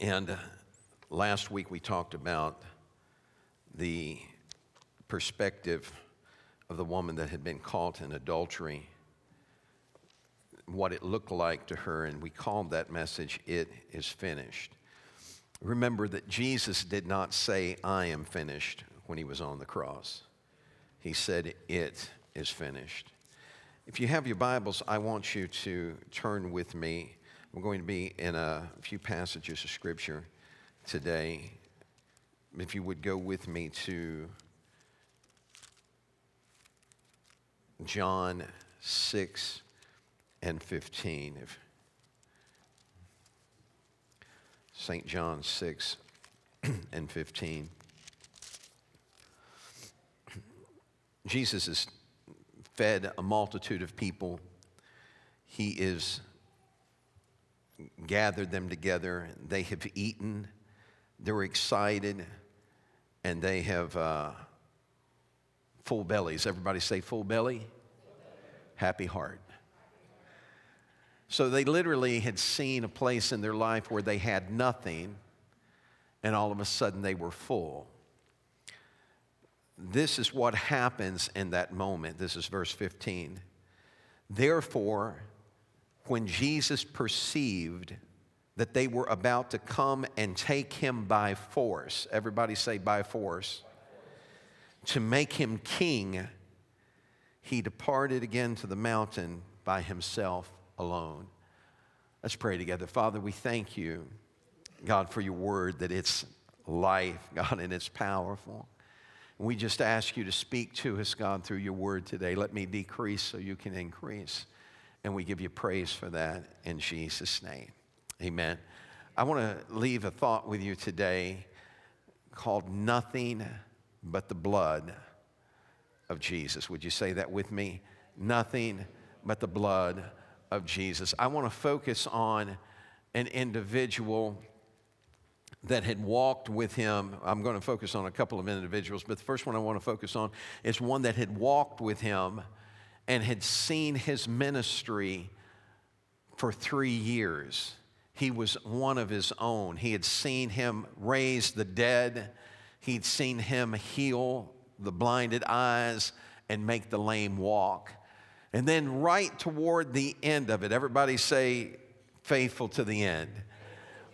And uh, last week we talked about the perspective of the woman that had been caught in adultery, what it looked like to her, and we called that message, It is Finished. Remember that Jesus did not say, I am finished when he was on the cross. He said, It is finished. If you have your Bibles, I want you to turn with me. We're going to be in a few passages of Scripture today. If you would go with me to John 6 and 15. If St. John 6 and 15. Jesus has fed a multitude of people. He is gathered them together. They have eaten. They're excited. And they have uh, full bellies. Everybody say full belly? Happy heart. So they literally had seen a place in their life where they had nothing, and all of a sudden they were full. This is what happens in that moment. This is verse 15. Therefore, when Jesus perceived that they were about to come and take him by force, everybody say by force, to make him king, he departed again to the mountain by himself alone. Let's pray together. Father, we thank you, God, for your word that it's life, God, and it's powerful. We just ask you to speak to us, God, through your word today. Let me decrease so you can increase. And we give you praise for that in Jesus' name. Amen. I want to leave a thought with you today called Nothing But the Blood of Jesus. Would you say that with me? Nothing but the blood of Jesus. I want to focus on an individual that had walked with him. I'm going to focus on a couple of individuals, but the first one I want to focus on is one that had walked with him and had seen his ministry for three years. He was one of his own. He had seen him raise the dead, he'd seen him heal the blinded eyes and make the lame walk. And then, right toward the end of it, everybody say, faithful to the end.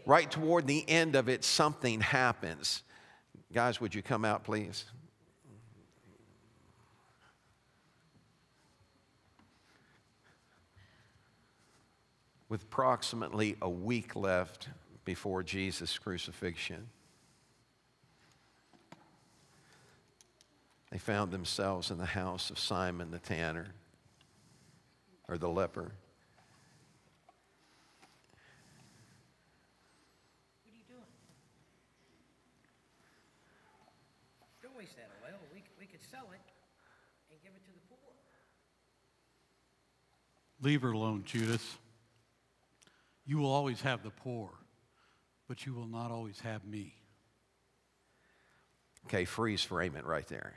Right toward the end of it, something happens. Guys, would you come out, please? With approximately a week left before Jesus' crucifixion, they found themselves in the house of Simon the tanner or the leper. What are you doing? Don't waste that oil. We, we could sell it and give it to the poor. Leave her alone, Judas. You will always have the poor, but you will not always have me. Okay, freeze frame it right there.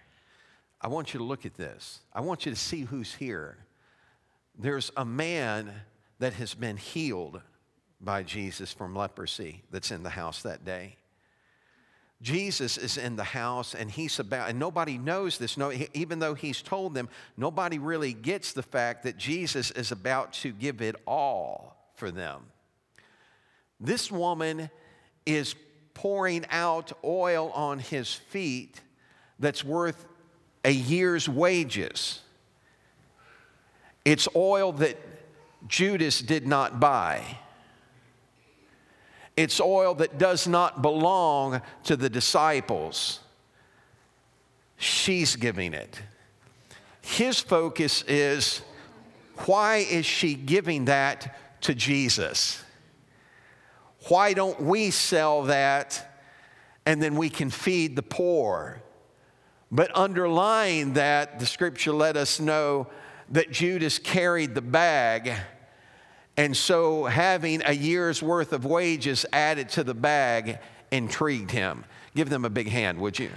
I want you to look at this. I want you to see who's here. There's a man that has been healed by Jesus from leprosy that's in the house that day. Jesus is in the house and he's about, and nobody knows this. No, even though he's told them, nobody really gets the fact that Jesus is about to give it all for them. This woman is pouring out oil on his feet that's worth a year's wages. It's oil that Judas did not buy. It's oil that does not belong to the disciples. She's giving it. His focus is why is she giving that to Jesus? Why don't we sell that and then we can feed the poor? But underlying that, the scripture let us know that Judas carried the bag. And so having a year's worth of wages added to the bag intrigued him. Give them a big hand, would you?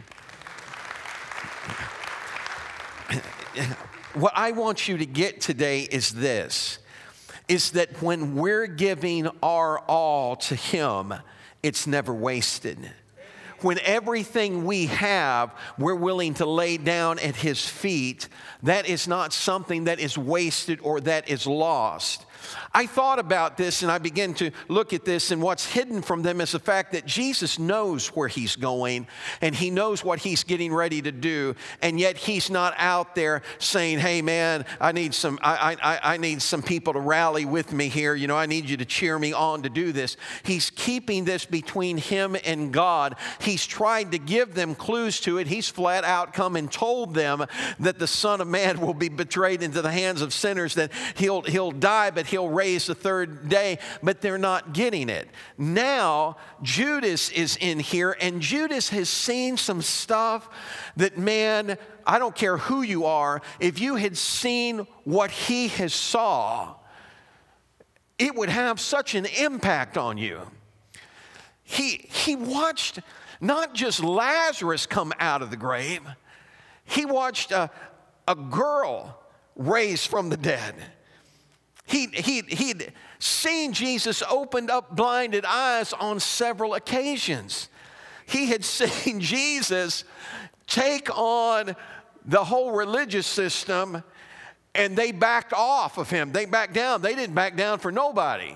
what I want you to get today is this is that when we're giving our all to Him, it's never wasted. When everything we have, we're willing to lay down at His feet, that is not something that is wasted or that is lost. I thought about this and I began to look at this, and what's hidden from them is the fact that Jesus knows where he's going and he knows what he's getting ready to do, and yet he's not out there saying, Hey man, I need some, I, I, I need some people to rally with me here. You know, I need you to cheer me on to do this. He's keeping this between him and God. He's tried to give them clues to it. He's flat out come and told them that the Son of Man will be betrayed into the hands of sinners, that he'll, he'll die, but he'll raise the third day, but they're not getting it. Now, Judas is in here, and Judas has seen some stuff that, man, I don't care who you are, if you had seen what he has saw, it would have such an impact on you. He, he watched not just Lazarus come out of the grave, he watched a, a girl raised from the dead. He, he, he'd seen Jesus opened up blinded eyes on several occasions. He had seen Jesus take on the whole religious system and they backed off of him. They backed down. They didn't back down for nobody.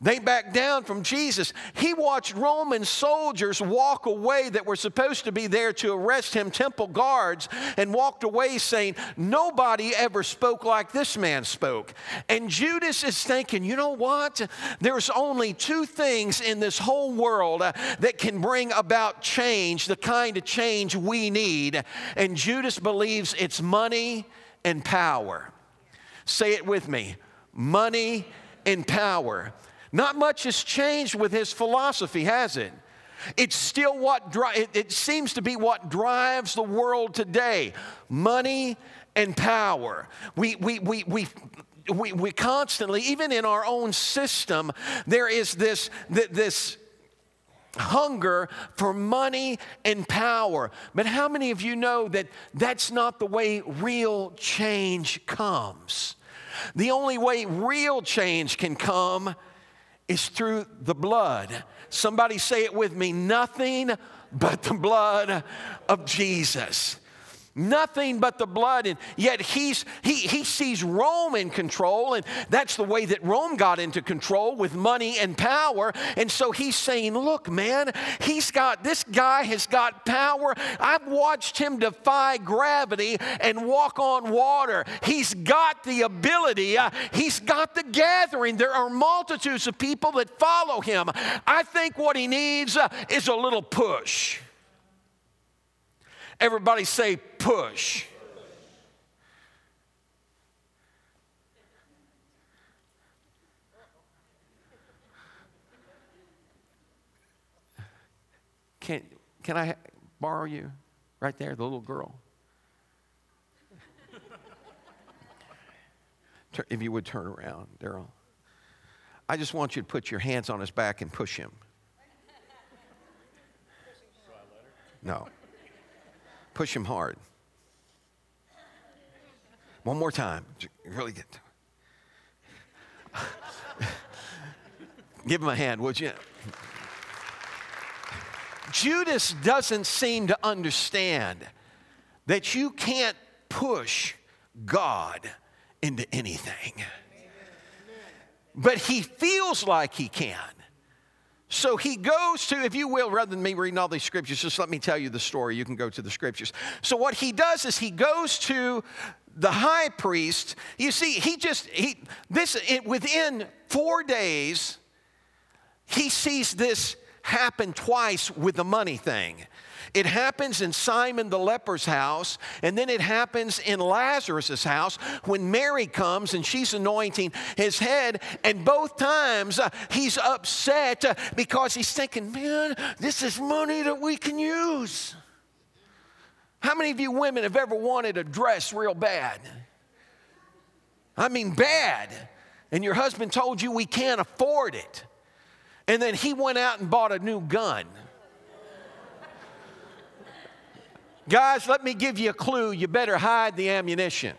They backed down from Jesus. He watched Roman soldiers walk away that were supposed to be there to arrest him, temple guards, and walked away saying, Nobody ever spoke like this man spoke. And Judas is thinking, you know what? There's only two things in this whole world uh, that can bring about change, the kind of change we need. And Judas believes it's money and power. Say it with me money and power. Not much has changed with his philosophy, has it? It's still what dri- it, it seems to be what drives the world today money and power. We, we, we, we, we, we constantly, even in our own system, there is this, this hunger for money and power. But how many of you know that that's not the way real change comes? The only way real change can come is through the blood. Somebody say it with me nothing but the blood of Jesus. Nothing but the blood, and yet he's, he, he sees Rome in control, and that's the way that Rome got into control with money and power. And so he's saying, Look, man, he's got, this guy has got power. I've watched him defy gravity and walk on water. He's got the ability, uh, he's got the gathering. There are multitudes of people that follow him. I think what he needs uh, is a little push. Everybody say push. Can, can I borrow you right there, the little girl? if you would turn around, Daryl. I just want you to put your hands on his back and push him. No. Push him hard. One more time. Really get. Give him a hand, would you? Judas doesn't seem to understand that you can't push God into anything. But he feels like he can. So he goes to, if you will, rather than me reading all these scriptures, just let me tell you the story. You can go to the scriptures. So what he does is he goes to the high priest. You see, he just, he, this, it, within four days, he sees this happen twice with the money thing. It happens in Simon the leper's house, and then it happens in Lazarus' house when Mary comes and she's anointing his head. And both times uh, he's upset uh, because he's thinking, man, this is money that we can use. How many of you women have ever wanted a dress real bad? I mean, bad. And your husband told you we can't afford it. And then he went out and bought a new gun. Guys, let me give you a clue. You better hide the ammunition.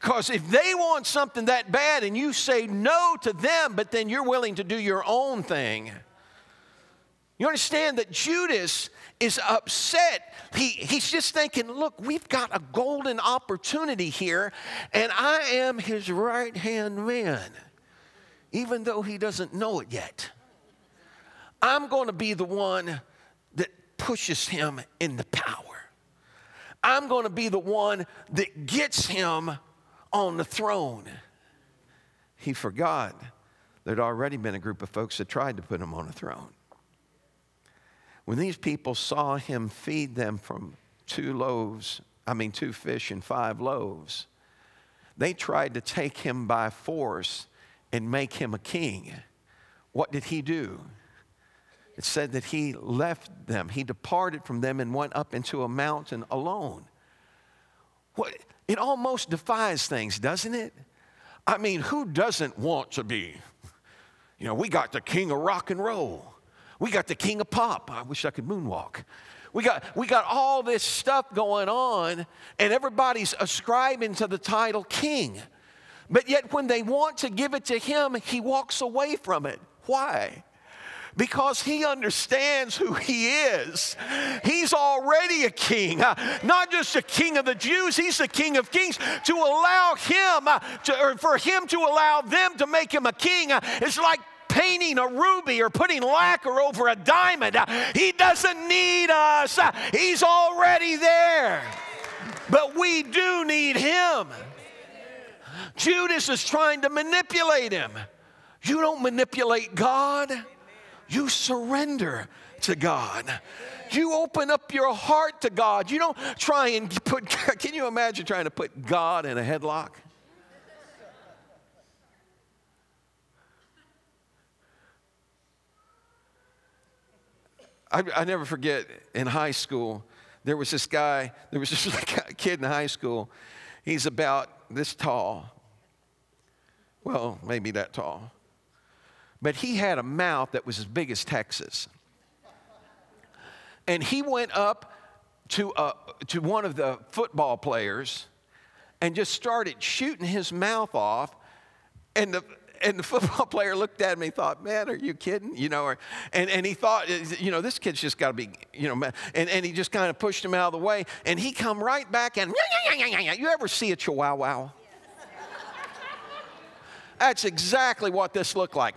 Because if they want something that bad and you say no to them, but then you're willing to do your own thing, you understand that Judas is upset. He, he's just thinking, look, we've got a golden opportunity here, and I am his right hand man, even though he doesn't know it yet. I'm going to be the one pushes him into power. I'm going to be the one that gets him on the throne. He forgot there'd already been a group of folks that tried to put him on a throne. When these people saw him feed them from two loaves, I mean, two fish and five loaves, they tried to take him by force and make him a king. What did he do? It said that he left them. He departed from them and went up into a mountain alone. What, it almost defies things, doesn't it? I mean, who doesn't want to be? You know, we got the king of rock and roll. We got the king of pop. I wish I could moonwalk. We got, we got all this stuff going on, and everybody's ascribing to the title king. But yet, when they want to give it to him, he walks away from it. Why? Because he understands who he is. He's already a king, uh, not just a king of the Jews, he's the king of kings. To allow him, uh, to, or for him to allow them to make him a king uh, is like painting a ruby or putting lacquer over a diamond. He doesn't need us, He's already there. But we do need Him. Judas is trying to manipulate him. You don't manipulate God. You surrender to God. You open up your heart to God. You don't try and put, can you imagine trying to put God in a headlock? I, I never forget in high school, there was this guy, there was this kid in high school. He's about this tall. Well, maybe that tall but he had a mouth that was as big as Texas. And he went up to, uh, to one of the football players and just started shooting his mouth off. And the, and the football player looked at me and thought, man, are you kidding? You know, or, and, and he thought, you know, this kid's just got to be, you know, and, and he just kind of pushed him out of the way. And he come right back and, you ever see a chihuahua? That's exactly what this looked like.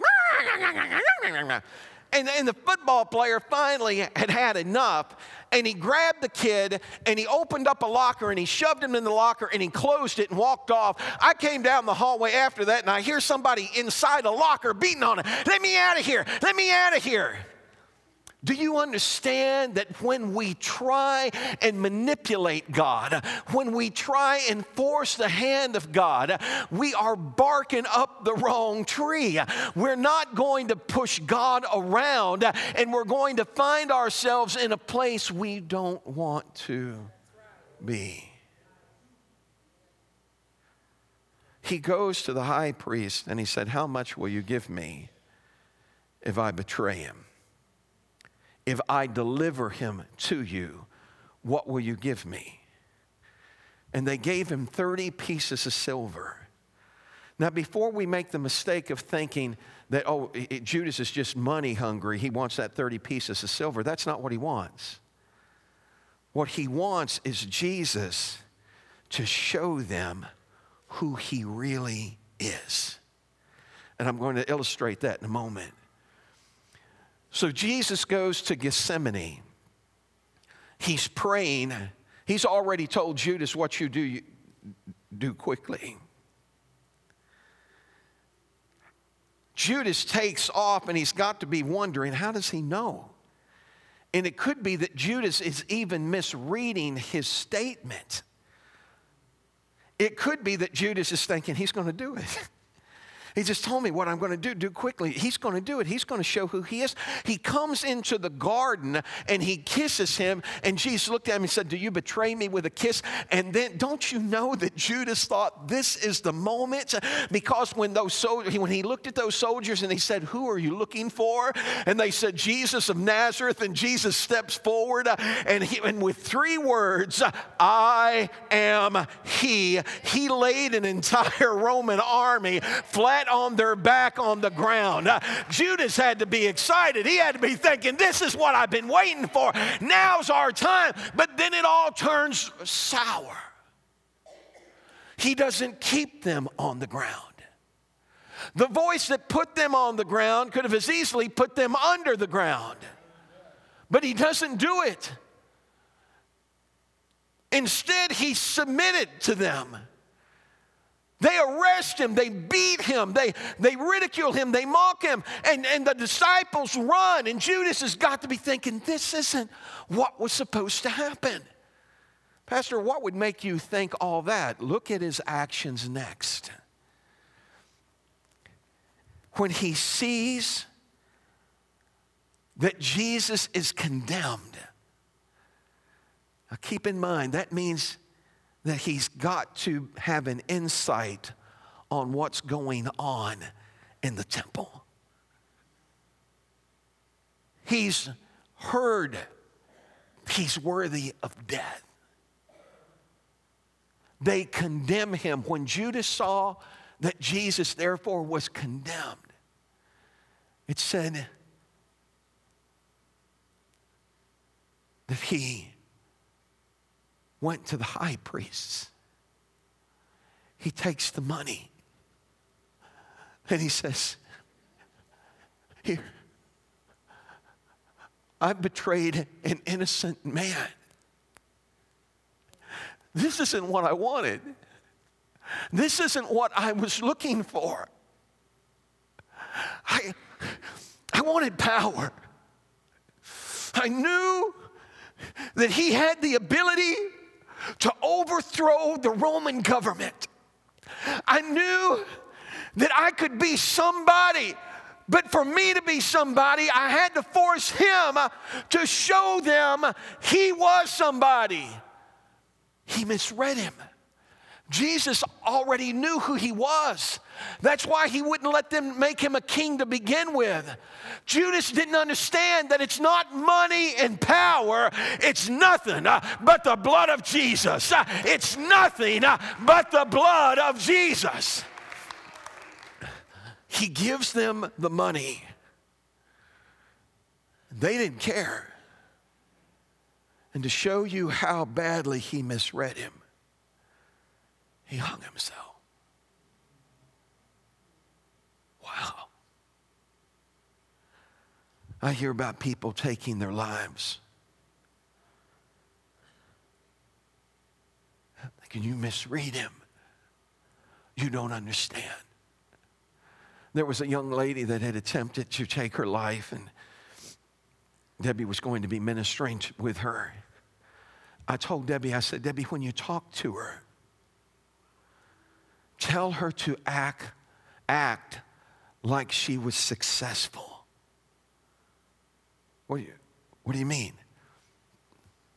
And, and the football player finally had had enough and he grabbed the kid and he opened up a locker and he shoved him in the locker and he closed it and walked off. I came down the hallway after that and I hear somebody inside a locker beating on it. Let me out of here. Let me out of here. Do you understand that when we try and manipulate God, when we try and force the hand of God, we are barking up the wrong tree? We're not going to push God around and we're going to find ourselves in a place we don't want to be. He goes to the high priest and he said, How much will you give me if I betray him? If I deliver him to you, what will you give me? And they gave him 30 pieces of silver. Now, before we make the mistake of thinking that, oh, it, Judas is just money hungry, he wants that 30 pieces of silver, that's not what he wants. What he wants is Jesus to show them who he really is. And I'm going to illustrate that in a moment. So Jesus goes to Gethsemane. He's praying. He's already told Judas what you do, you do quickly. Judas takes off and he's got to be wondering how does he know? And it could be that Judas is even misreading his statement. It could be that Judas is thinking he's going to do it. He just told me what I'm going to do. Do quickly. He's going to do it. He's going to show who he is. He comes into the garden and he kisses him. And Jesus looked at him and said, Do you betray me with a kiss? And then don't you know that Judas thought this is the moment? Because when those soldiers, when he looked at those soldiers and he said, Who are you looking for? And they said, Jesus of Nazareth. And Jesus steps forward uh, and, he, and with three words, I am he, he laid an entire Roman army flat flat on their back on the ground. Uh, Judas had to be excited. He had to be thinking, This is what I've been waiting for. Now's our time. But then it all turns sour. He doesn't keep them on the ground. The voice that put them on the ground could have as easily put them under the ground. But he doesn't do it. Instead, he submitted to them. They arrest him, they beat him, they, they ridicule him, they mock him, and, and the disciples run. And Judas has got to be thinking, this isn't what was supposed to happen. Pastor, what would make you think all that? Look at his actions next. When he sees that Jesus is condemned, now keep in mind that means that he's got to have an insight on what's going on in the temple. He's heard he's worthy of death. They condemn him. When Judas saw that Jesus, therefore, was condemned, it said that he went to the high priests. He takes the money and he says, Here, I've betrayed an innocent man. This isn't what I wanted. This isn't what I was looking for. I, I wanted power. I knew that he had the ability to overthrow the Roman government. I knew that I could be somebody. But for me to be somebody, I had to force him to show them he was somebody. He misread him. Jesus already knew who he was. That's why he wouldn't let them make him a king to begin with. Judas didn't understand that it's not money and power, it's nothing uh, but the blood of Jesus. Uh, it's nothing uh, but the blood of Jesus. He gives them the money. They didn't care. And to show you how badly he misread him, he hung himself. Wow. I hear about people taking their lives. Can you misread him? You don't understand. There was a young lady that had attempted to take her life, and Debbie was going to be ministering with her. I told Debbie, I said, Debbie, when you talk to her, tell her to act, act like she was successful. What do you, what do you mean?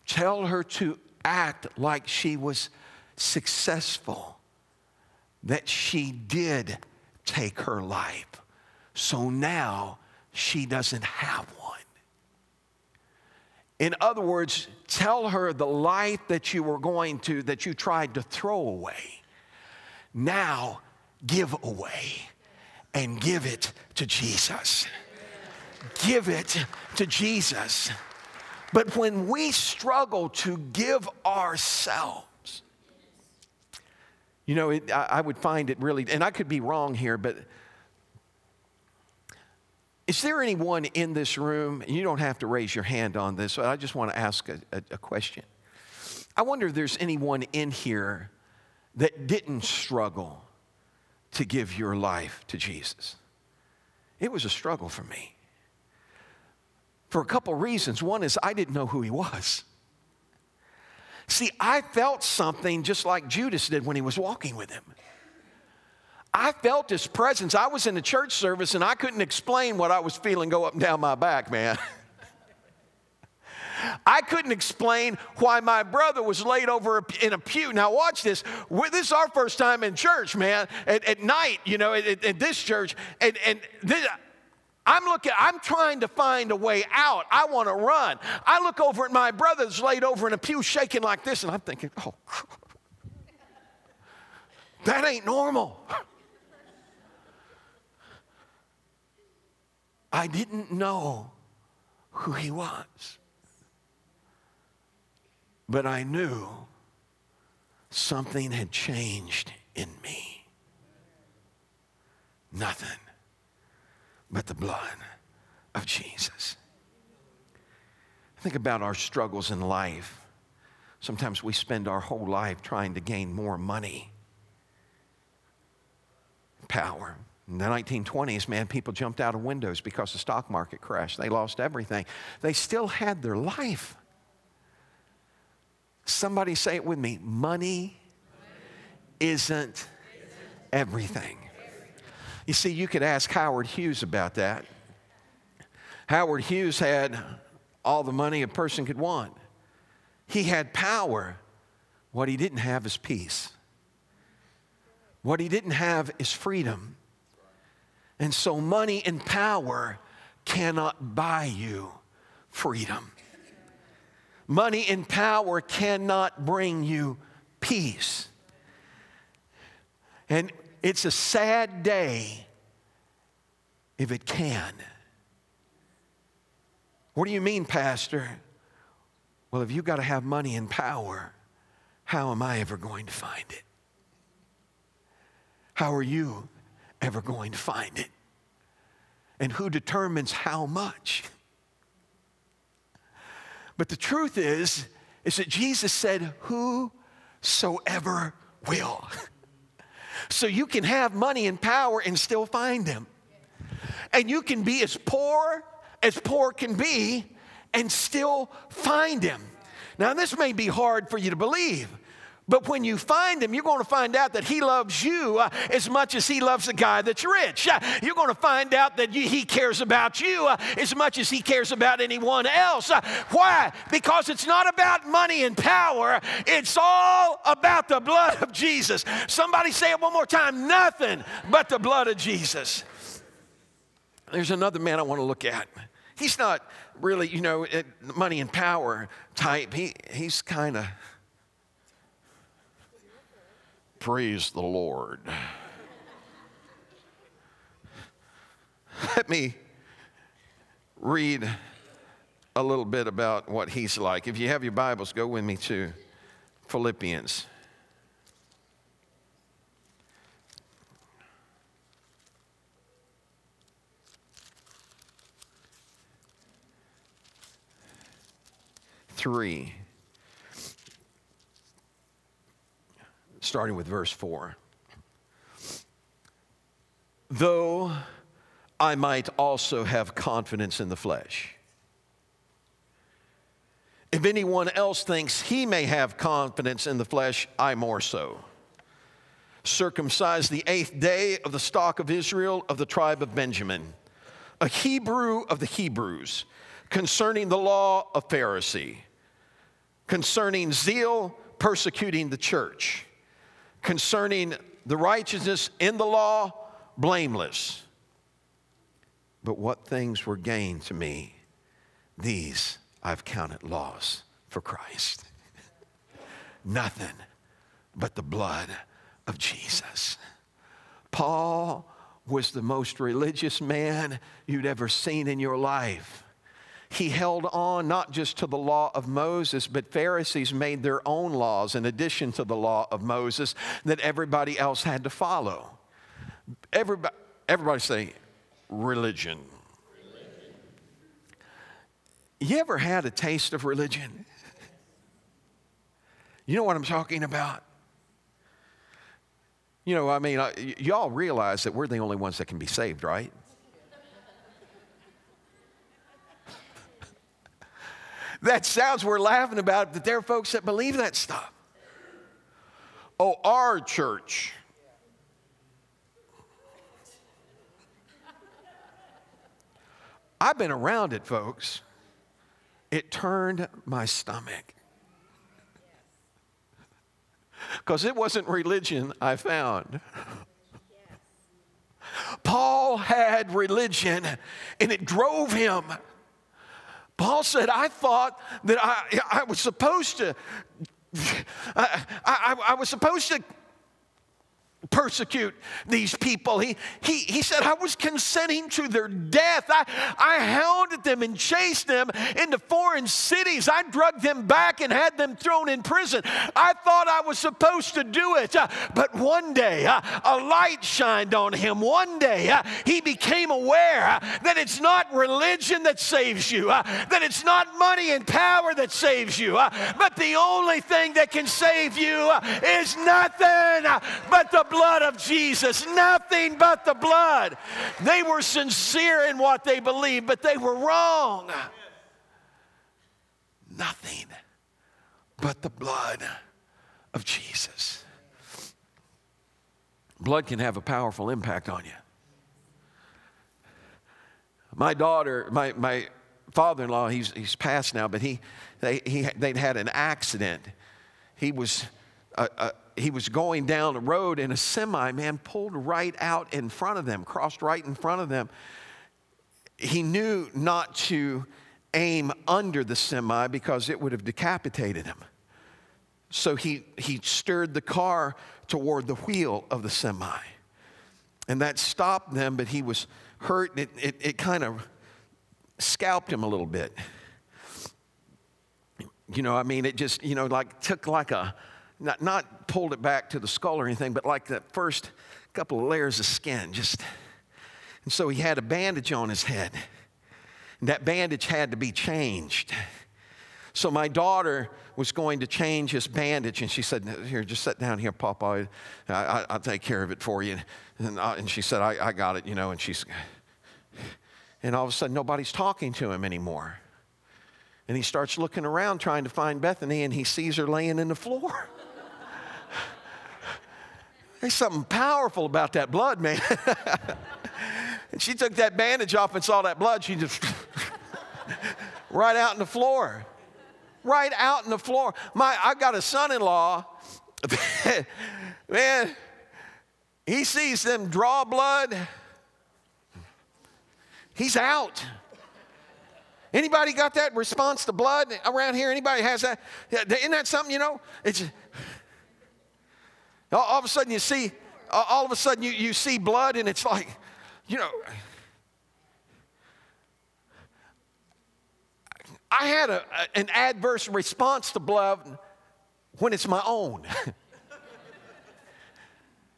Tell her to act like she was successful, that she did take her life. So now she doesn't have one. In other words, tell her the life that you were going to, that you tried to throw away, now give away and give it to Jesus. Give it to Jesus. But when we struggle to give ourselves, you know, it, I, I would find it really, and I could be wrong here, but is there anyone in this room, you don't have to raise your hand on this, but I just want to ask a, a, a question. I wonder if there's anyone in here that didn't struggle to give your life to Jesus. It was a struggle for me for a couple reasons. One is I didn't know who he was. See, I felt something just like Judas did when he was walking with him. I felt his presence. I was in a church service and I couldn't explain what I was feeling go up and down my back, man. I couldn't explain why my brother was laid over in a pew. Now, watch this. This is our first time in church, man, at, at night, you know, at, at this church. And, and this, I'm looking, I'm trying to find a way out. I want to run. I look over at my brother's laid over in a pew shaking like this, and I'm thinking, oh, that ain't normal. I didn't know who he was. But I knew something had changed in me. Nothing but the blood of Jesus. Think about our struggles in life. Sometimes we spend our whole life trying to gain more money, power. In the 1920s, man, people jumped out of windows because the stock market crashed. They lost everything. They still had their life. Somebody say it with me money isn't everything. You see, you could ask Howard Hughes about that. Howard Hughes had all the money a person could want, he had power. What he didn't have is peace. What he didn't have is freedom. And so, money and power cannot buy you freedom. Money and power cannot bring you peace. And it's a sad day if it can. What do you mean, Pastor? Well, if you've got to have money and power, how am I ever going to find it? How are you ever going to find it? And who determines how much? But the truth is, is that Jesus said, Whosoever will. so you can have money and power and still find Him. And you can be as poor as poor can be and still find Him. Now, this may be hard for you to believe. But when you find him, you're going to find out that he loves you uh, as much as he loves the guy that's rich. Uh, you're going to find out that you, he cares about you uh, as much as he cares about anyone else. Uh, why? Because it's not about money and power, it's all about the blood of Jesus. Somebody say it one more time nothing but the blood of Jesus. There's another man I want to look at. He's not really, you know, money and power type. He, he's kind of Praise the Lord. Let me read a little bit about what he's like. If you have your Bibles, go with me to Philippians. Three. Starting with verse 4. Though I might also have confidence in the flesh. If anyone else thinks he may have confidence in the flesh, I more so. Circumcised the eighth day of the stock of Israel of the tribe of Benjamin, a Hebrew of the Hebrews, concerning the law of Pharisee, concerning zeal persecuting the church concerning the righteousness in the law, blameless. But what things were gained to me, these I've counted loss for Christ. Nothing but the blood of Jesus. Paul was the most religious man you'd ever seen in your life. He held on not just to the law of Moses, but Pharisees made their own laws in addition to the law of Moses that everybody else had to follow. Everybody, everybody say, religion. religion. You ever had a taste of religion? You know what I'm talking about? You know, I mean, y'all realize that we're the only ones that can be saved, right? That sounds, we're laughing about it, but there are folks that believe that stuff. Oh, our church. I've been around it, folks. It turned my stomach. Because it wasn't religion I found. Paul had religion and it drove him Paul said, I thought that I, I was supposed to, I, I, I was supposed to persecute these people. He, he, he said, I was consenting to their death. I, I hounded them and chased them into foreign cities. I drugged them back and had them thrown in prison. I thought I was supposed to do it. Uh, but one day, uh, a light shined on him. One day, uh, he became aware uh, that it's not religion that saves you, uh, that it's not money and power that saves you, uh, but the only thing that can save you is nothing but the blood of Jesus, nothing but the blood. They were sincere in what they believed, but they were wrong. Nothing but the blood of Jesus. Blood can have a powerful impact on you. My daughter, my, my father in law, he's, he's passed now, but he, they, he, they'd had an accident. He was a, a he was going down the road and a semi man pulled right out in front of them, crossed right in front of them. He knew not to aim under the semi because it would have decapitated him. So he, he stirred the car toward the wheel of the semi. And that stopped them, but he was hurt. It, it, it kind of scalped him a little bit. You know, I mean, it just, you know, like took like a, not, not pulled it back to the skull or anything, but like the first couple of layers of skin, just. And so he had a bandage on his head. And that bandage had to be changed. So my daughter was going to change his bandage, and she said, Here, just sit down here, Papa. I, will take care of it for you. And, I, and she said, I, I got it, you know. And she's, and all of a sudden, nobody's talking to him anymore. And he starts looking around trying to find Bethany, and he sees her laying in the floor. There's something powerful about that blood, man. and she took that bandage off and saw that blood. She just right out in the floor. Right out in the floor. My, I got a son in law, man, he sees them draw blood. He's out. Anybody got that response to blood around here? Anybody has that? Isn't that something, you know? It's all of a sudden you see, all of a sudden you, you see blood and it's like, you know, I had a, an adverse response to blood when it's my own.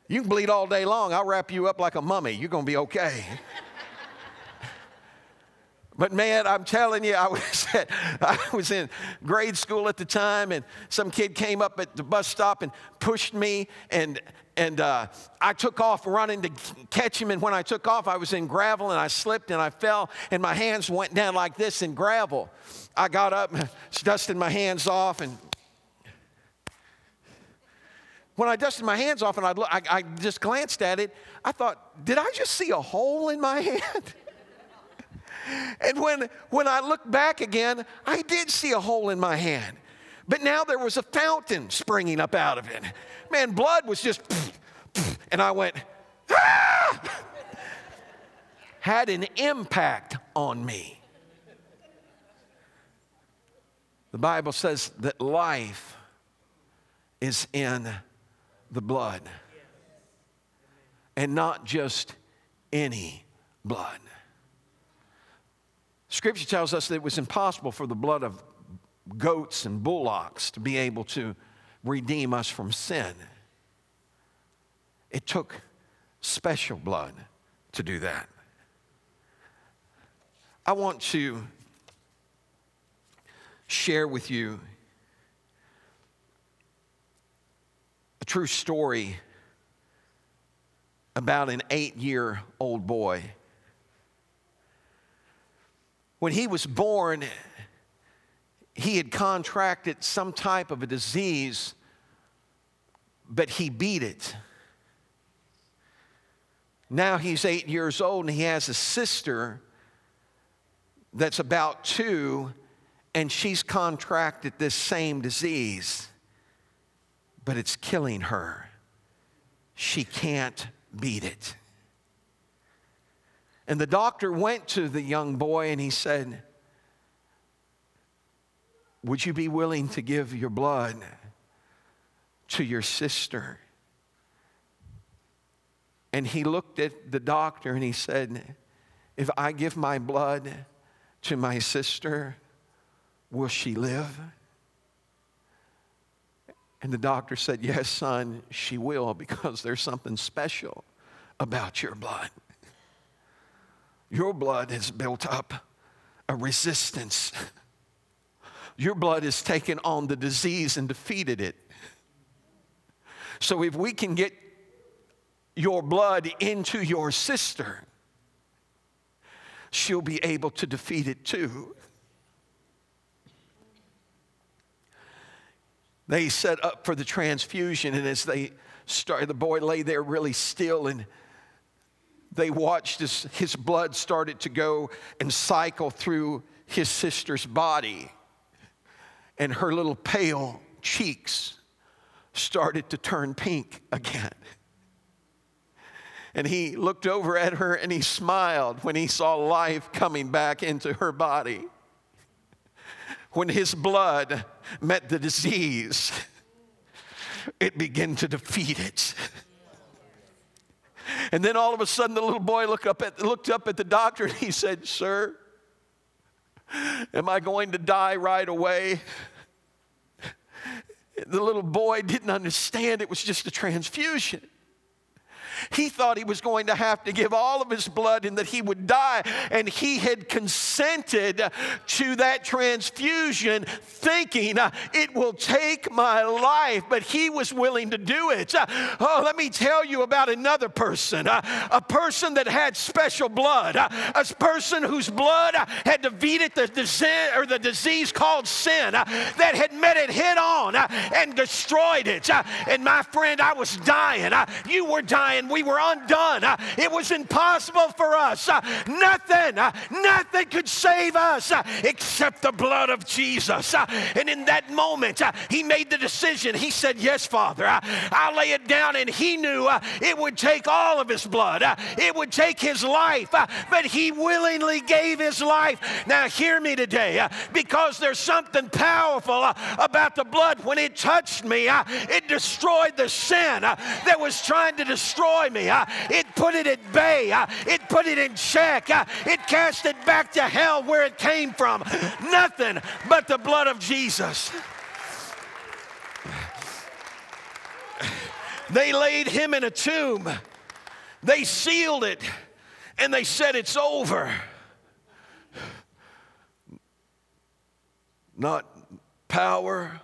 you can bleed all day long. I'll wrap you up like a mummy. You're going to be okay. But man, I'm telling you, I was, at, I was in grade school at the time, and some kid came up at the bus stop and pushed me, and, and uh, I took off running to catch him. And when I took off, I was in gravel, and I slipped and I fell, and my hands went down like this in gravel. I got up, and dusted my hands off, and when I dusted my hands off and I, I, I just glanced at it, I thought, did I just see a hole in my hand? And when, when I looked back again, I did see a hole in my hand. But now there was a fountain springing up out of it. Man, blood was just, and I went, ah! Had an impact on me. The Bible says that life is in the blood, and not just any blood. Scripture tells us that it was impossible for the blood of goats and bullocks to be able to redeem us from sin. It took special blood to do that. I want to share with you a true story about an eight year old boy when he was born, he had contracted some type of a disease, but he beat it. Now he's eight years old and he has a sister that's about two, and she's contracted this same disease, but it's killing her. She can't beat it. And the doctor went to the young boy and he said, Would you be willing to give your blood to your sister? And he looked at the doctor and he said, If I give my blood to my sister, will she live? And the doctor said, Yes, son, she will, because there's something special about your blood. Your blood has built up a resistance. Your blood has taken on the disease and defeated it. So if we can get your blood into your sister, she'll be able to defeat it too. They set up for the transfusion, and as they started, the boy lay there really still, and they watched as his blood started to go and cycle through his sister's body, and her little pale cheeks started to turn pink again. And he looked over at her and he smiled when he saw life coming back into her body. When his blood met the disease, it began to defeat it. And then all of a sudden, the little boy looked up at, looked up at the doctor and he said, Sir, am I going to die right away? The little boy didn't understand it was just a transfusion. He thought he was going to have to give all of his blood and that he would die. And he had consented to that transfusion, thinking uh, it will take my life, but he was willing to do it. Uh, oh, let me tell you about another person uh, a person that had special blood, a person whose blood had defeated the disease, or the disease called sin, that had met it head on and destroyed it. and my friend, I was dying. you were dying we were undone. It was impossible for us. Nothing, nothing could save us except the blood of Jesus. And in that moment, he made the decision. He said, Yes, Father, I'll lay it down. And he knew it would take all of his blood, it would take his life, but he willingly gave his life. Now, hear me today, because there's something powerful about the blood. When it touched me, it destroyed the sin that was trying to destroy destroy me. It put it at bay. It put it in check. It cast it back to hell where it came from. Nothing but the blood of Jesus. They laid him in a tomb. They sealed it and they said it's over. Not power,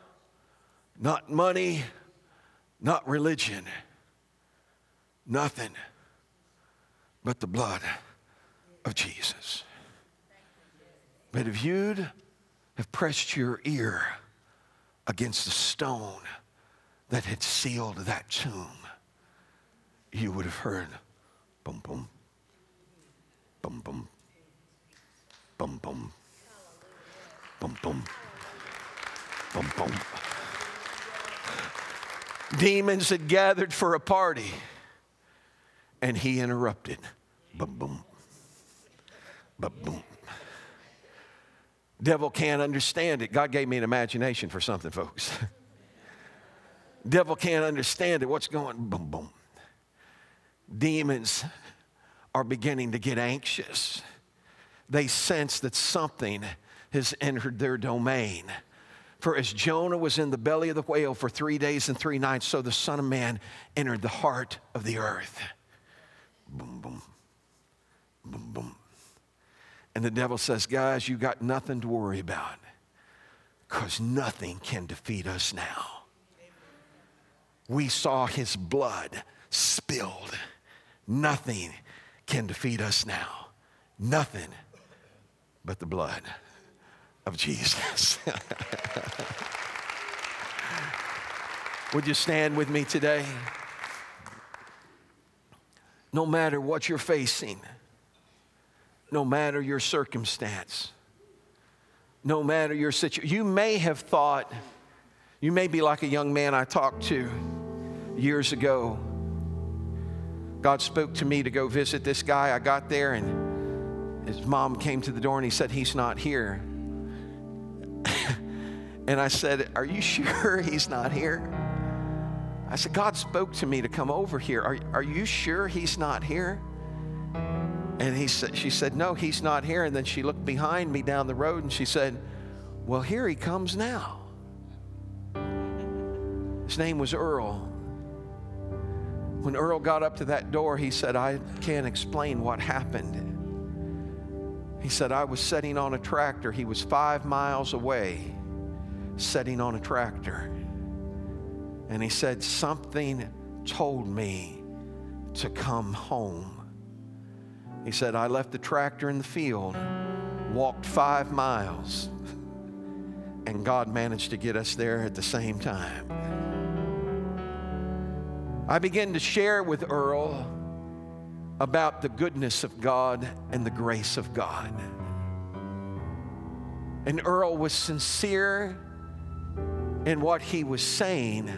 not money, not religion nothing but the blood of Jesus. But if you'd have pressed your ear against the stone that had sealed that tomb, you would have heard boom, boom, boom, boom, boom, boom, boom, boom, boom, boom. Demons had gathered for a party and he interrupted. Boom, boom. Boom, boom. Devil can't understand it. God gave me an imagination for something, folks. Devil can't understand it. What's going? Boom, boom. Demons are beginning to get anxious. They sense that something has entered their domain. For as Jonah was in the belly of the whale for three days and three nights, so the Son of Man entered the heart of the earth. Boom, boom, boom, boom. And the devil says, Guys, you got nothing to worry about because nothing can defeat us now. We saw his blood spilled. Nothing can defeat us now. Nothing but the blood of Jesus. Would you stand with me today? No matter what you're facing, no matter your circumstance, no matter your situation. You may have thought, you may be like a young man I talked to years ago. God spoke to me to go visit this guy. I got there and his mom came to the door and he said, He's not here. and I said, Are you sure he's not here? I said, God spoke to me to come over here. Are, are you sure he's not here? And he said, she said, No, he's not here. And then she looked behind me down the road and she said, Well, here he comes now. His name was Earl. When Earl got up to that door, he said, I can't explain what happened. He said, I was sitting on a tractor. He was five miles away, sitting on a tractor. And he said, Something told me to come home. He said, I left the tractor in the field, walked five miles, and God managed to get us there at the same time. I began to share with Earl about the goodness of God and the grace of God. And Earl was sincere in what he was saying,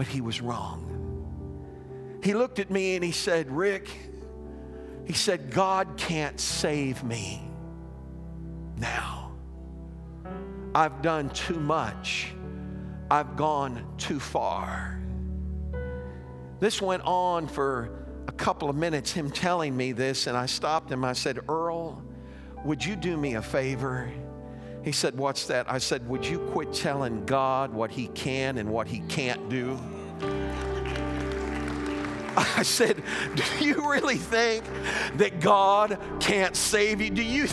but he was wrong. He looked at me and he said, Rick, he said, God can't save me now. I've done too much, I've gone too far. This went on for a couple of minutes, him telling me this, and I stopped him. I said, Earl, would you do me a favor? He said, What's that? I said, Would you quit telling God what He can and what He can't do? I said, Do you really think that God can't save you? Do you,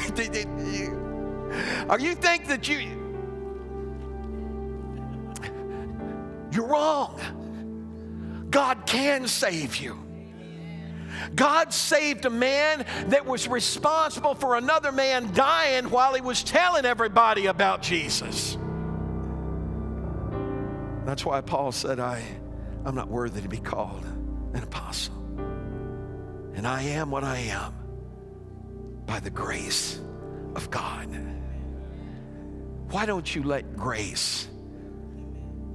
are you think that you, you're wrong. God can save you. God saved a man that was responsible for another man dying while he was telling everybody about Jesus. That's why Paul said, I, I'm not worthy to be called an apostle. And I am what I am by the grace of God. Why don't you let grace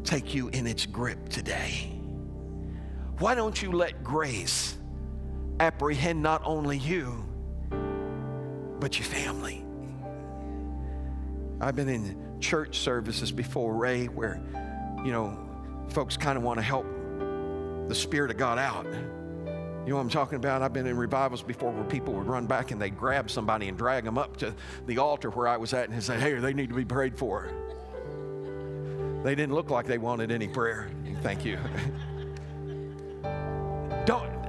take you in its grip today? Why don't you let grace apprehend not only you, but your family? I've been in church services before, Ray, where, you know, folks kind of want to help the Spirit of God out. You know what I'm talking about? I've been in revivals before where people would run back and they'd grab somebody and drag them up to the altar where I was at and say, hey, they need to be prayed for. They didn't look like they wanted any prayer. Thank you. Don't,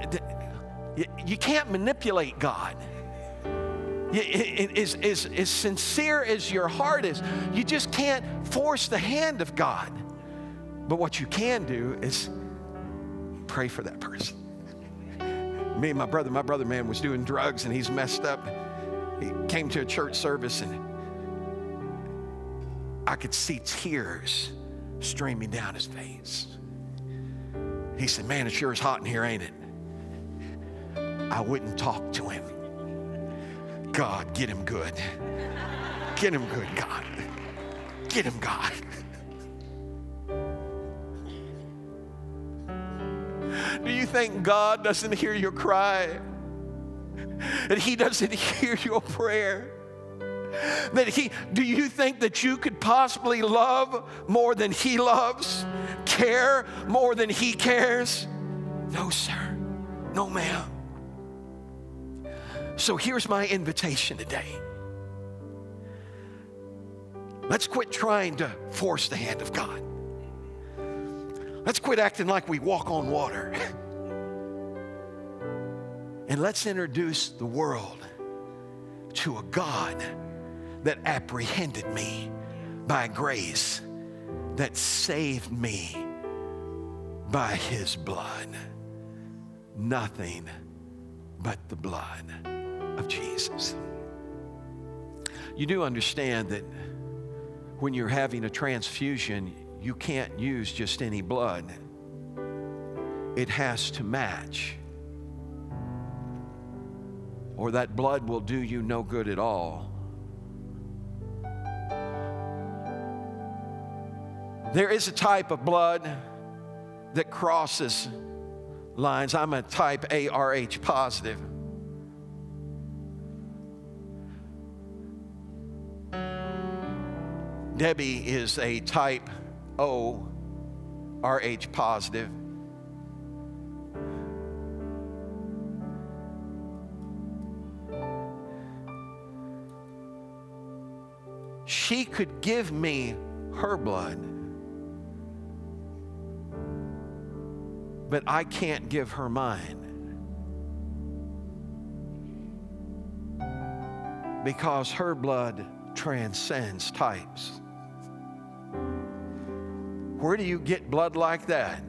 you can't manipulate God. As, as, as sincere as your heart is, you just can't force the hand of God. But what you can do is pray for that person. Me and my brother, my brother man was doing drugs and he's messed up. He came to a church service and I could see tears streaming down his face. He said, Man, it sure is hot in here, ain't it? I wouldn't talk to him. God, get him good. Get him good, God. Get him, God. Do you think God doesn't hear your cry? That He doesn't hear your prayer? That He, do you think that you could possibly love more than He loves? Care more than He cares? No, sir. No, ma'am. So here's my invitation today. Let's quit trying to force the hand of God. Let's quit acting like we walk on water. and let's introduce the world to a God that apprehended me by grace, that saved me by his blood. Nothing but the blood of Jesus. You do understand that when you're having a transfusion, you can't use just any blood, it has to match. or that blood will do you no good at all. There is a type of blood that crosses lines. I'm a type ARH positive. Debbie is a type O RH positive. She could give me her blood, but I can't give her mine. Because her blood transcends types. Where do you get blood like that?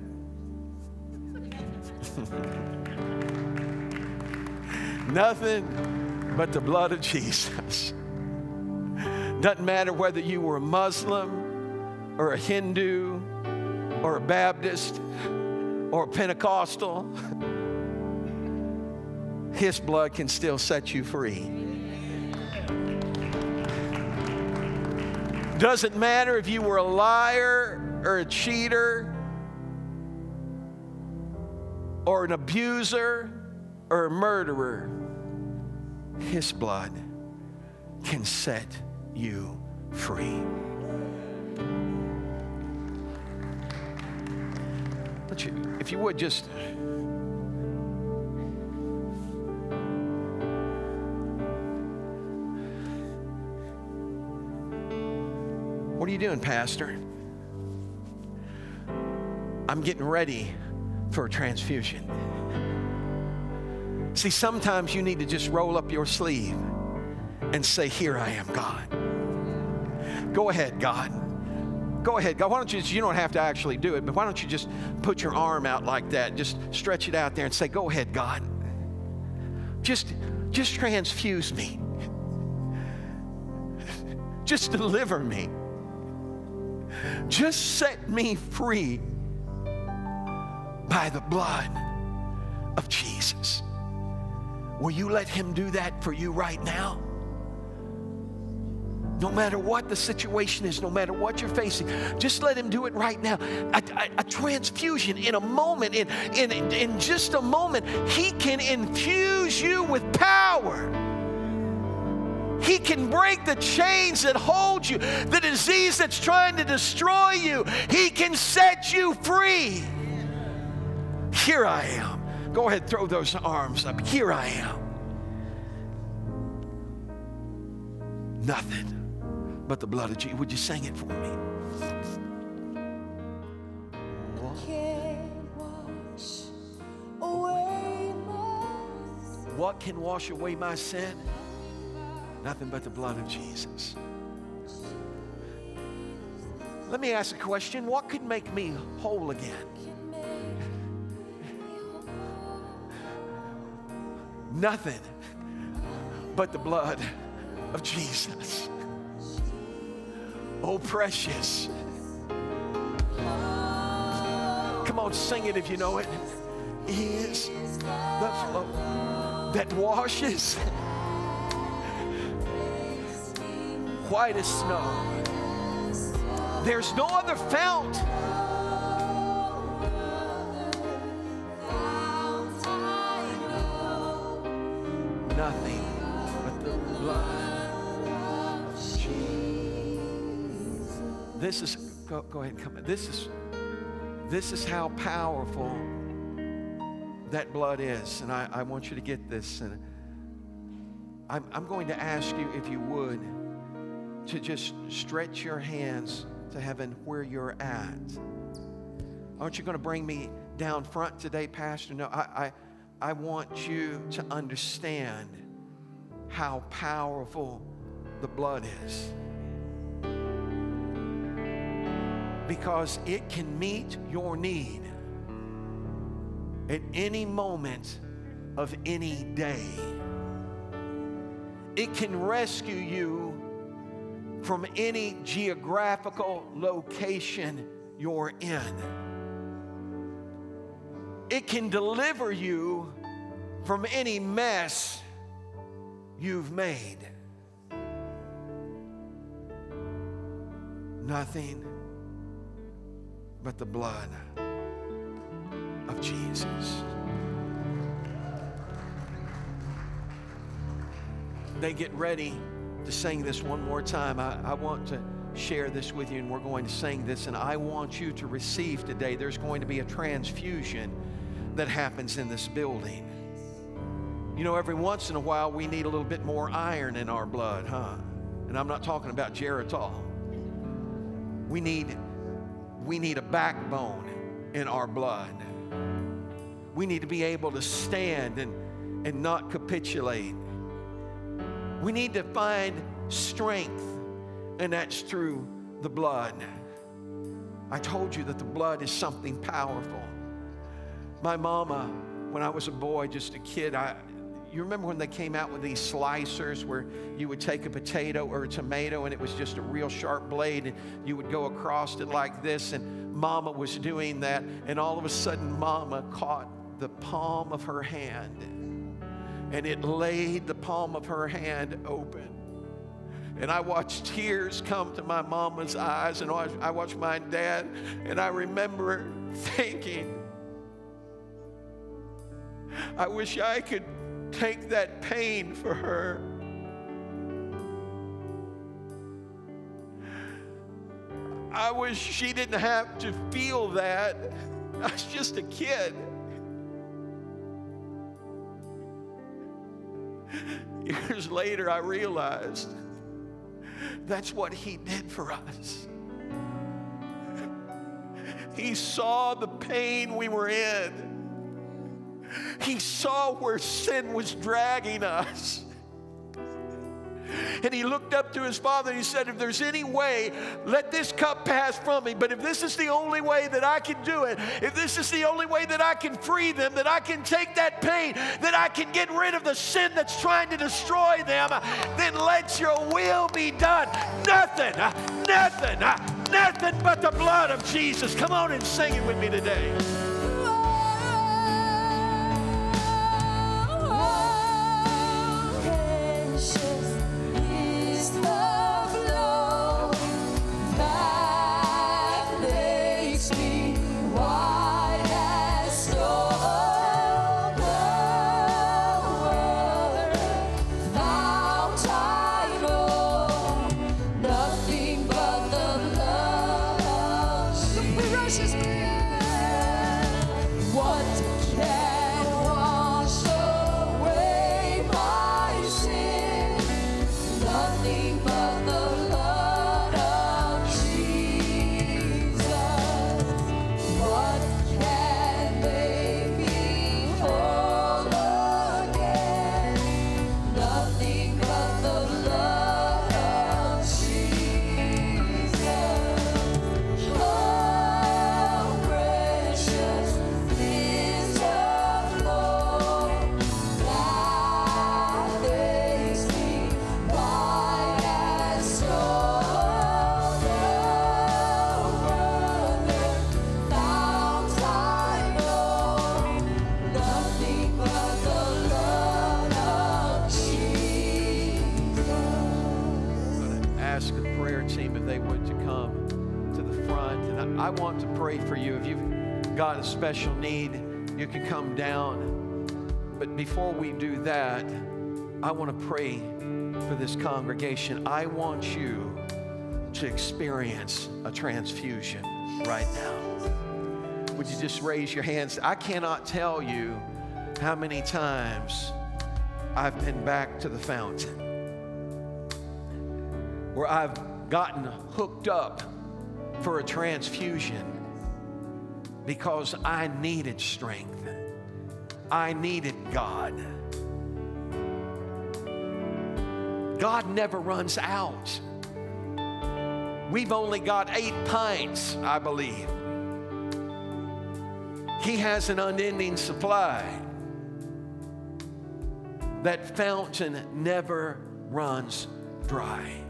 Nothing but the blood of Jesus. Doesn't matter whether you were a Muslim or a Hindu or a Baptist or a Pentecostal, His blood can still set you free. Doesn't matter if you were a liar or a cheater or an abuser or a murderer, His blood can set you free. But you, if you would just. What are you doing, Pastor? I'm getting ready for a transfusion. See, sometimes you need to just roll up your sleeve and say, Here I am, God. Go ahead, God. Go ahead, God. Why don't you, just, you don't have to actually do it, but why don't you just put your arm out like that? Just stretch it out there and say, Go ahead, God. Just, just transfuse me. Just deliver me. Just set me free by the blood of Jesus. Will you let Him do that for you right now? No matter what the situation is, no matter what you're facing, just let Him do it right now. A, a, a transfusion in a moment, in, in, in just a moment, He can infuse you with power. He can break the chains that hold you, the disease that's trying to destroy you. He can set you free. Here I am. Go ahead, throw those arms up. Here I am. Nothing but the blood of Jesus. Would you sing it for me? What can wash away my sin? Nothing but the blood of Jesus. Let me ask a question what could make me whole again? Nothing but the blood of Jesus. Oh, precious. Come on, sing it if you know it. Is the flow that washes white as snow. There's no other fount. Go, ahead and come. This is this is how powerful that blood is, and I, I want you to get this. And I'm, I'm going to ask you if you would to just stretch your hands to heaven where you're at. Aren't you going to bring me down front today, Pastor? No, I, I, I want you to understand how powerful the blood is. Because it can meet your need at any moment of any day. It can rescue you from any geographical location you're in. It can deliver you from any mess you've made. Nothing but the blood of Jesus. They get ready to sing this one more time. I, I want to share this with you, and we're going to sing this. And I want you to receive today. There's going to be a transfusion that happens in this building. You know, every once in a while, we need a little bit more iron in our blood, huh? And I'm not talking about Geritol. We need, we need a backbone in our blood. We need to be able to stand and, and not capitulate. We need to find strength, and that's through the blood. I told you that the blood is something powerful. My mama, when I was a boy, just a kid, I, you remember when they came out with these slicers where you would take a potato or a tomato and it was just a real sharp blade and you would go across it like this and mama was doing that and all of a sudden mama caught the palm of her hand and it laid the palm of her hand open. And I watched tears come to my mama's eyes, and I watched my dad, and I remember thinking, I wish I could take that pain for her. I wish she didn't have to feel that. I was just a kid. Years later, I realized that's what he did for us. He saw the pain we were in. He saw where sin was dragging us. And he looked up to his father and he said, If there's any way, let this cup pass from me. But if this is the only way that I can do it, if this is the only way that I can free them, that I can take that pain, that I can get rid of the sin that's trying to destroy them, then let your will be done. Nothing, nothing, nothing but the blood of Jesus. Come on and sing it with me today. Special need, you can come down. But before we do that, I want to pray for this congregation. I want you to experience a transfusion right now. Would you just raise your hands? I cannot tell you how many times I've been back to the fountain where I've gotten hooked up for a transfusion because I needed strength. I needed God. God never runs out. We've only got eight pints, I believe. He has an unending supply. That fountain never runs dry.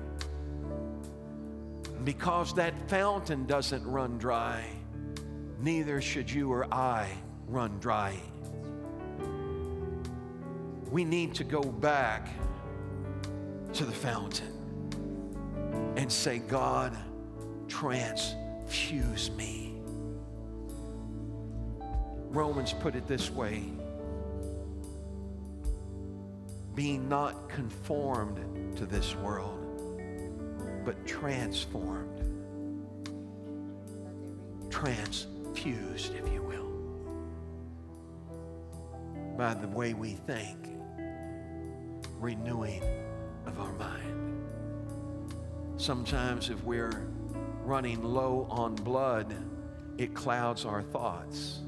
Because that fountain doesn't run dry, neither should you or I run dry. We need to go back to the fountain and say, God, transfuse me. Romans put it this way being not conformed to this world, but transformed, transfused, if you will, by the way we think, renewing of our mind. Sometimes, if we're running low on blood, it clouds our thoughts.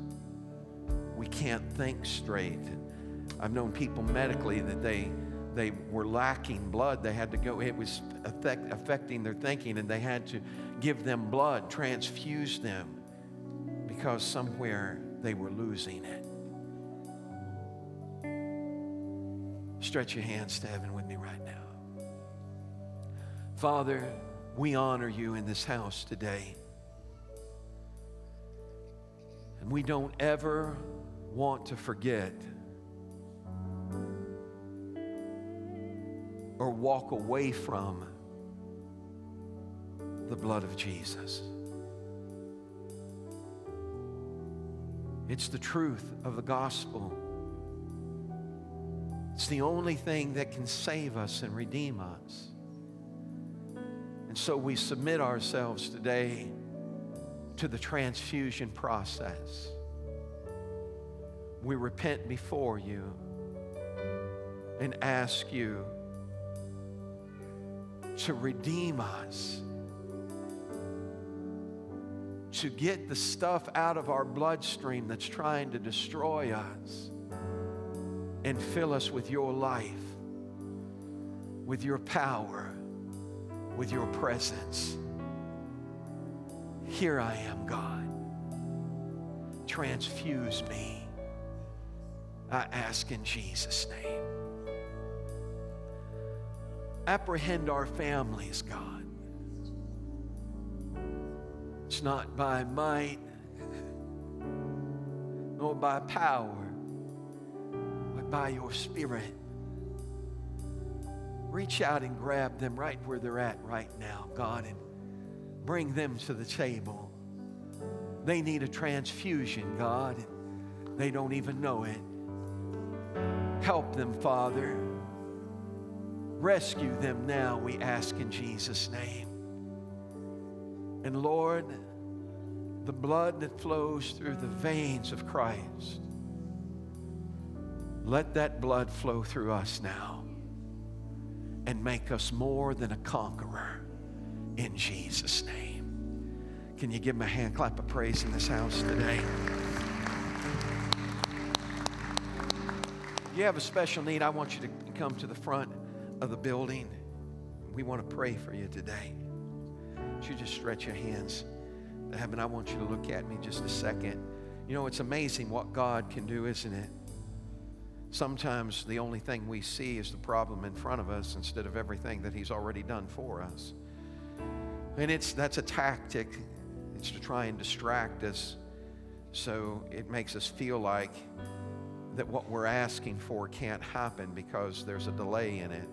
We can't think straight. I've known people medically that they they were lacking blood. They had to go. It was affect, affecting their thinking, and they had to give them blood, transfuse them, because somewhere they were losing it. Stretch your hands to heaven with me right now. Father, we honor you in this house today. And we don't ever want to forget or walk away from the blood of Jesus. It's the truth of the gospel. It's the only thing that can save us and redeem us. And so we submit ourselves today to the transfusion process. We repent before you and ask you to redeem us, to get the stuff out of our bloodstream that's trying to destroy us, and fill us with your life, with your power, with your presence. Here I am, God. Transfuse me. I ask in Jesus' name apprehend our families, God. It's not by might nor by power, but by your Spirit. Reach out and grab them right where they're at right now, God, and bring them to the table. They need a transfusion, God, and they don't even know it. Help them, Father. Rescue them now, we ask in Jesus' name. And Lord, the blood that flows through the veins of Christ, let that blood flow through us now and make us more than a conqueror in Jesus' name. Can you give him a hand clap of praise in this house today? You have a special need, I want you to come to the front of the building. We want to pray for you today. Would you just stretch your hands to heaven? I want you to look at me just a second. You know, it's amazing what God can do, isn't it? Sometimes the only thing we see is the problem in front of us instead of everything that He's already done for us. And it's that's a tactic. It's to try and distract us so it makes us feel like that what we're asking for can't happen because there's a delay in it.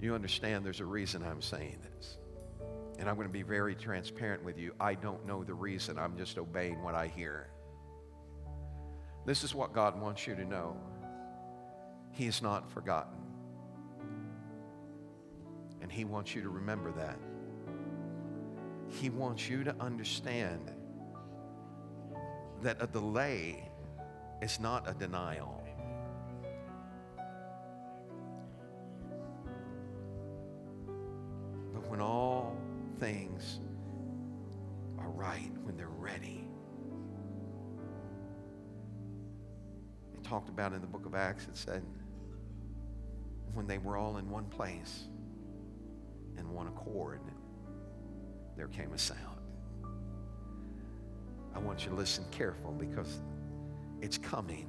You understand there's a reason I'm saying this. And I'm going to be very transparent with you. I don't know the reason. I'm just obeying what I hear. This is what God wants you to know He He's not forgotten. And He wants you to remember that. He wants you to understand that a delay is not a denial. But when all things are right, when they're ready, it talked about in the book of Acts, it said, when they were all in one place, in one accord, there came a sound. I want you to listen careful because it's coming.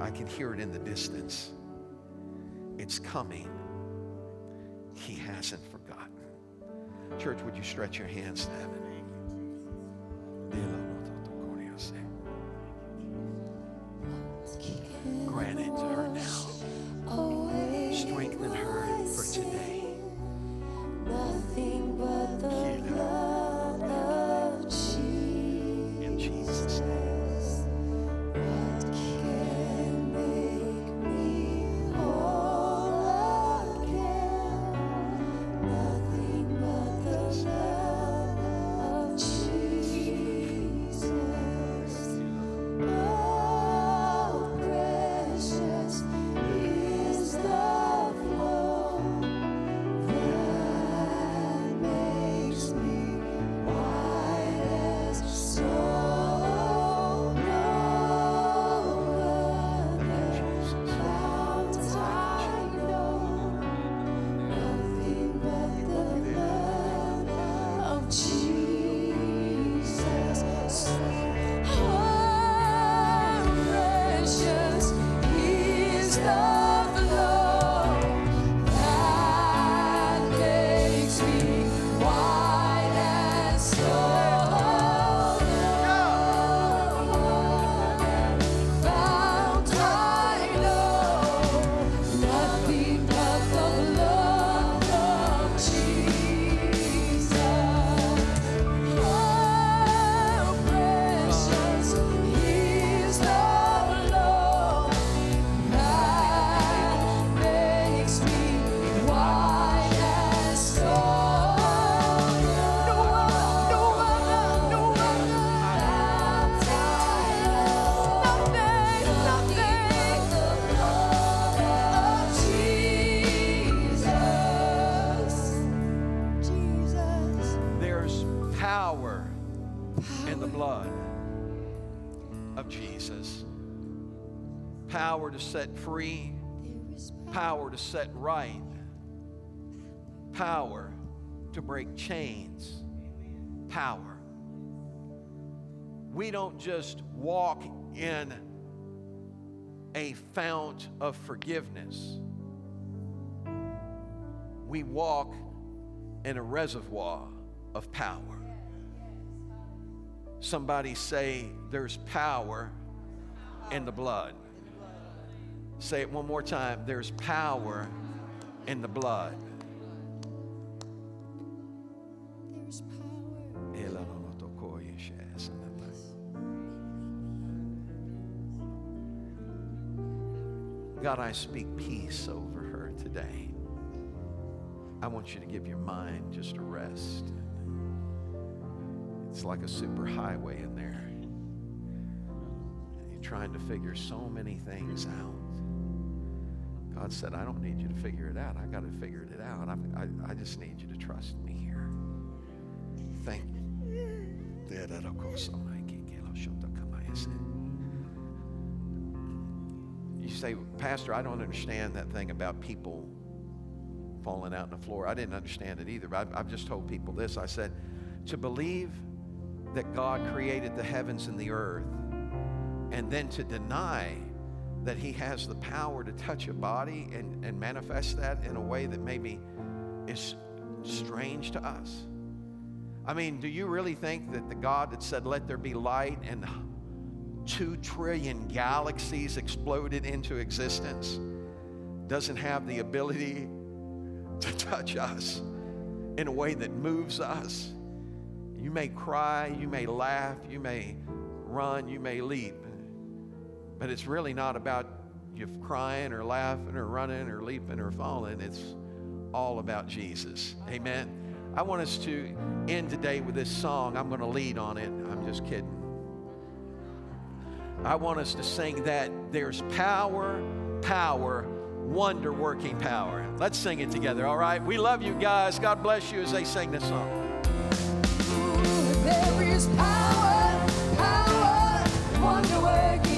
I can hear it in the distance. It's coming. He hasn't. Church, would you stretch your hands to heaven? Set free, power to set right, power to break chains, power. We don't just walk in a fount of forgiveness. We walk in a reservoir of power. Somebody say, There's power in the blood. Say it one more time. There's power in the blood. There's power. God, I speak peace over her today. I want you to give your mind just a rest. It's like a super highway in there. You're trying to figure so many things out. God said, I don't need you to figure it out. I got to figure it out. I, I, just need you to trust me here. Thank you. You say, Pastor, I don't understand that thing about people falling out on the floor. I didn't understand it either. I've, I've just told people this. I said, to believe that God created the heavens and the earth, and then to deny that He has the power to touch a body and, and manifest that in a way that maybe is strange to us. I mean, do you really think that the God that said, Let there be light, and two trillion galaxies exploded into existence doesn't have the ability to touch us in a way that moves us? You may cry, you may laugh, you may run, you may leap, but it's really not about you crying or laughing or running or leaping or falling. It's all about Jesus. Amen. I want us to end today with this song. I'm going to lead on it. I'm just kidding. I want us to sing that there's power, power, wonder working power. Let's sing it together, all right? We love you guys. God bless you as they sing this song. There is power, power, wonder working